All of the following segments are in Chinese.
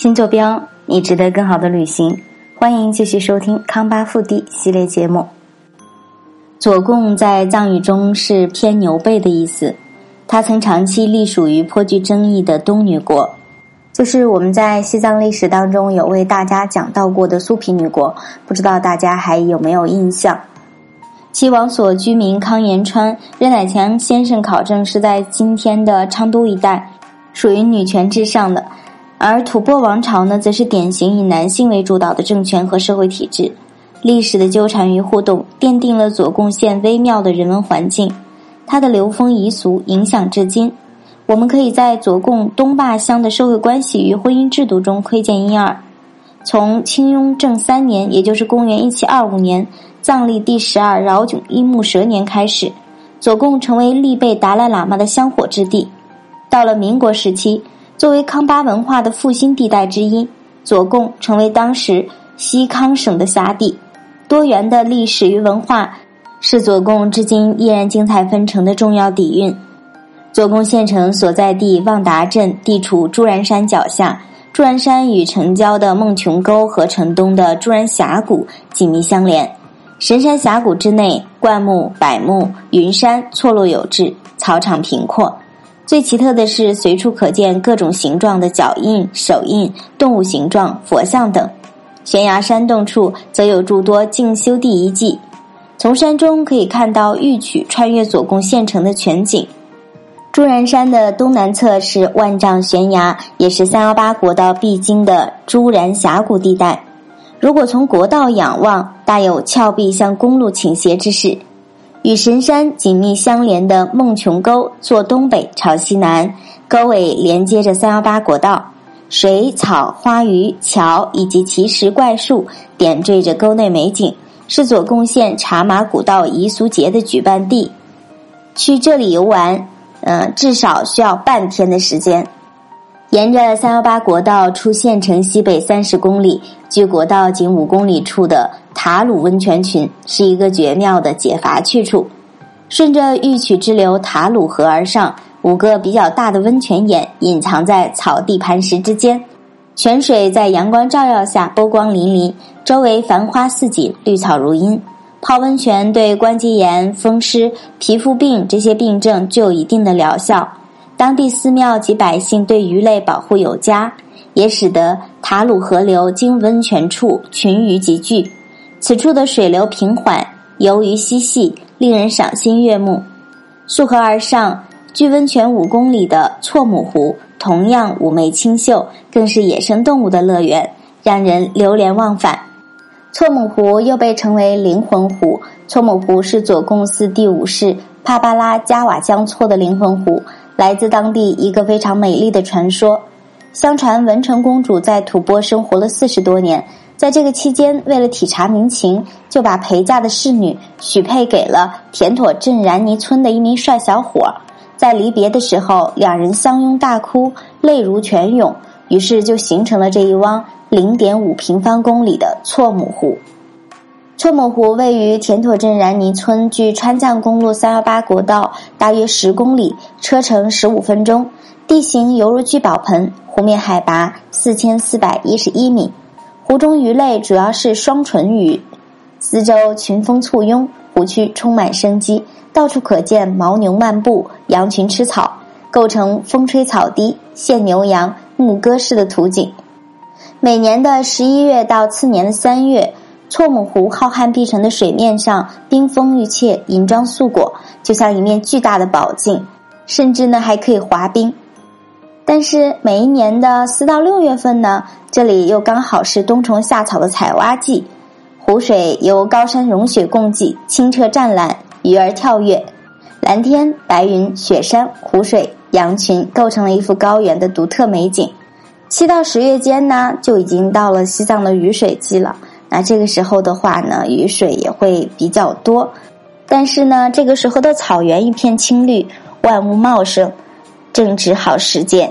新坐标，你值得更好的旅行。欢迎继续收听康巴腹地系列节目。左贡在藏语中是偏牛背的意思，它曾长期隶属于颇具争议的东女国，就是我们在西藏历史当中有为大家讲到过的苏皮女国，不知道大家还有没有印象？其王所居民康延川、任乃强先生考证是在今天的昌都一带，属于女权至上的。而吐蕃王朝呢，则是典型以男性为主导的政权和社会体制。历史的纠缠与互动，奠定了左贡县微妙的人文环境。它的流风遗俗影响至今。我们可以在左贡东坝乡的社会关系与婚姻制度中窥见一二。从清雍正三年，也就是公元一七二五年，藏历第十二饶炯一木蛇年开始，左贡成为利贝达赖喇嘛的香火之地。到了民国时期。作为康巴文化的复兴地带之一，左贡成为当时西康省的辖地。多元的历史与文化是左贡至今依然精彩纷呈的重要底蕴。左贡县城所在地旺达镇地处朱然山脚下，朱然山与城郊的孟琼沟和城东的朱然峡谷紧密相连。神山峡谷之内，灌木、柏木、云杉错落有致，草场平阔。最奇特的是，随处可见各种形状的脚印、手印、动物形状、佛像等。悬崖山洞处则有诸多静修地遗迹。从山中可以看到玉曲穿越左贡县城的全景。朱然山的东南侧是万丈悬崖，也是三幺八国道必经的朱然峡谷地带。如果从国道仰望，大有峭壁向公路倾斜之势。与神山紧密相连的孟琼沟，坐东北朝西南，沟尾连接着三幺八国道，水草花鱼桥以及奇石怪树点缀着沟内美景，是左贡县茶马古道彝俗节的举办地。去这里游玩，嗯，至少需要半天的时间。沿着三幺八国道出县城西北三十公里，距国道仅五公里处的塔鲁温泉群是一个绝妙的解乏去处。顺着玉曲支流塔鲁河而上，五个比较大的温泉眼隐藏在草地磐石之间，泉水在阳光照耀下波光粼粼，周围繁花似锦，绿草如茵。泡温泉对关节炎、风湿、皮肤病这些病症具有一定的疗效。当地寺庙及百姓对鱼类保护有加，也使得塔鲁河流经温泉处群鱼集聚。此处的水流平缓，游鱼嬉戏，令人赏心悦目。溯河而上，距温泉五公里的错母湖同样妩媚清秀，更是野生动物的乐园，让人流连忘返。错母湖又被称为灵魂湖。错母湖是左贡寺第五世帕巴拉加瓦江措的灵魂湖。来自当地一个非常美丽的传说。相传文成公主在吐蕃生活了四十多年，在这个期间，为了体察民情，就把陪嫁的侍女许配给了田妥镇然尼村的一名帅小伙。在离别的时候，两人相拥大哭，泪如泉涌，于是就形成了这一汪零点五平方公里的错母湖。错母湖位于田妥镇然尼村，距川藏公路三幺八国道大约十公里，车程十五分钟。地形犹如聚宝盆，湖面海拔四千四百一十一米。湖中鱼类主要是双唇鱼，四周群峰簇拥，湖区充满生机，到处可见牦牛漫步，羊群吃草，构成风吹草低见牛羊牧歌式的图景。每年的十一月到次年的三月。错母湖浩瀚碧城的水面上，冰封玉砌，银装素裹，就像一面巨大的宝镜。甚至呢，还可以滑冰。但是每一年的四到六月份呢，这里又刚好是冬虫夏草的采挖季，湖水由高山融雪共济，清澈湛蓝，鱼儿跳跃，蓝天白云、雪山、湖水、羊群，构成了一幅高原的独特美景。七到十月间呢，就已经到了西藏的雨水季了。那这个时候的话呢，雨水也会比较多，但是呢，这个时候的草原一片青绿，万物茂盛，正值好时节。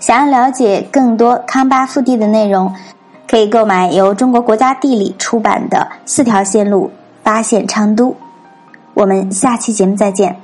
想要了解更多康巴腹地的内容，可以购买由中国国家地理出版的《四条线路发现昌都》。我们下期节目再见。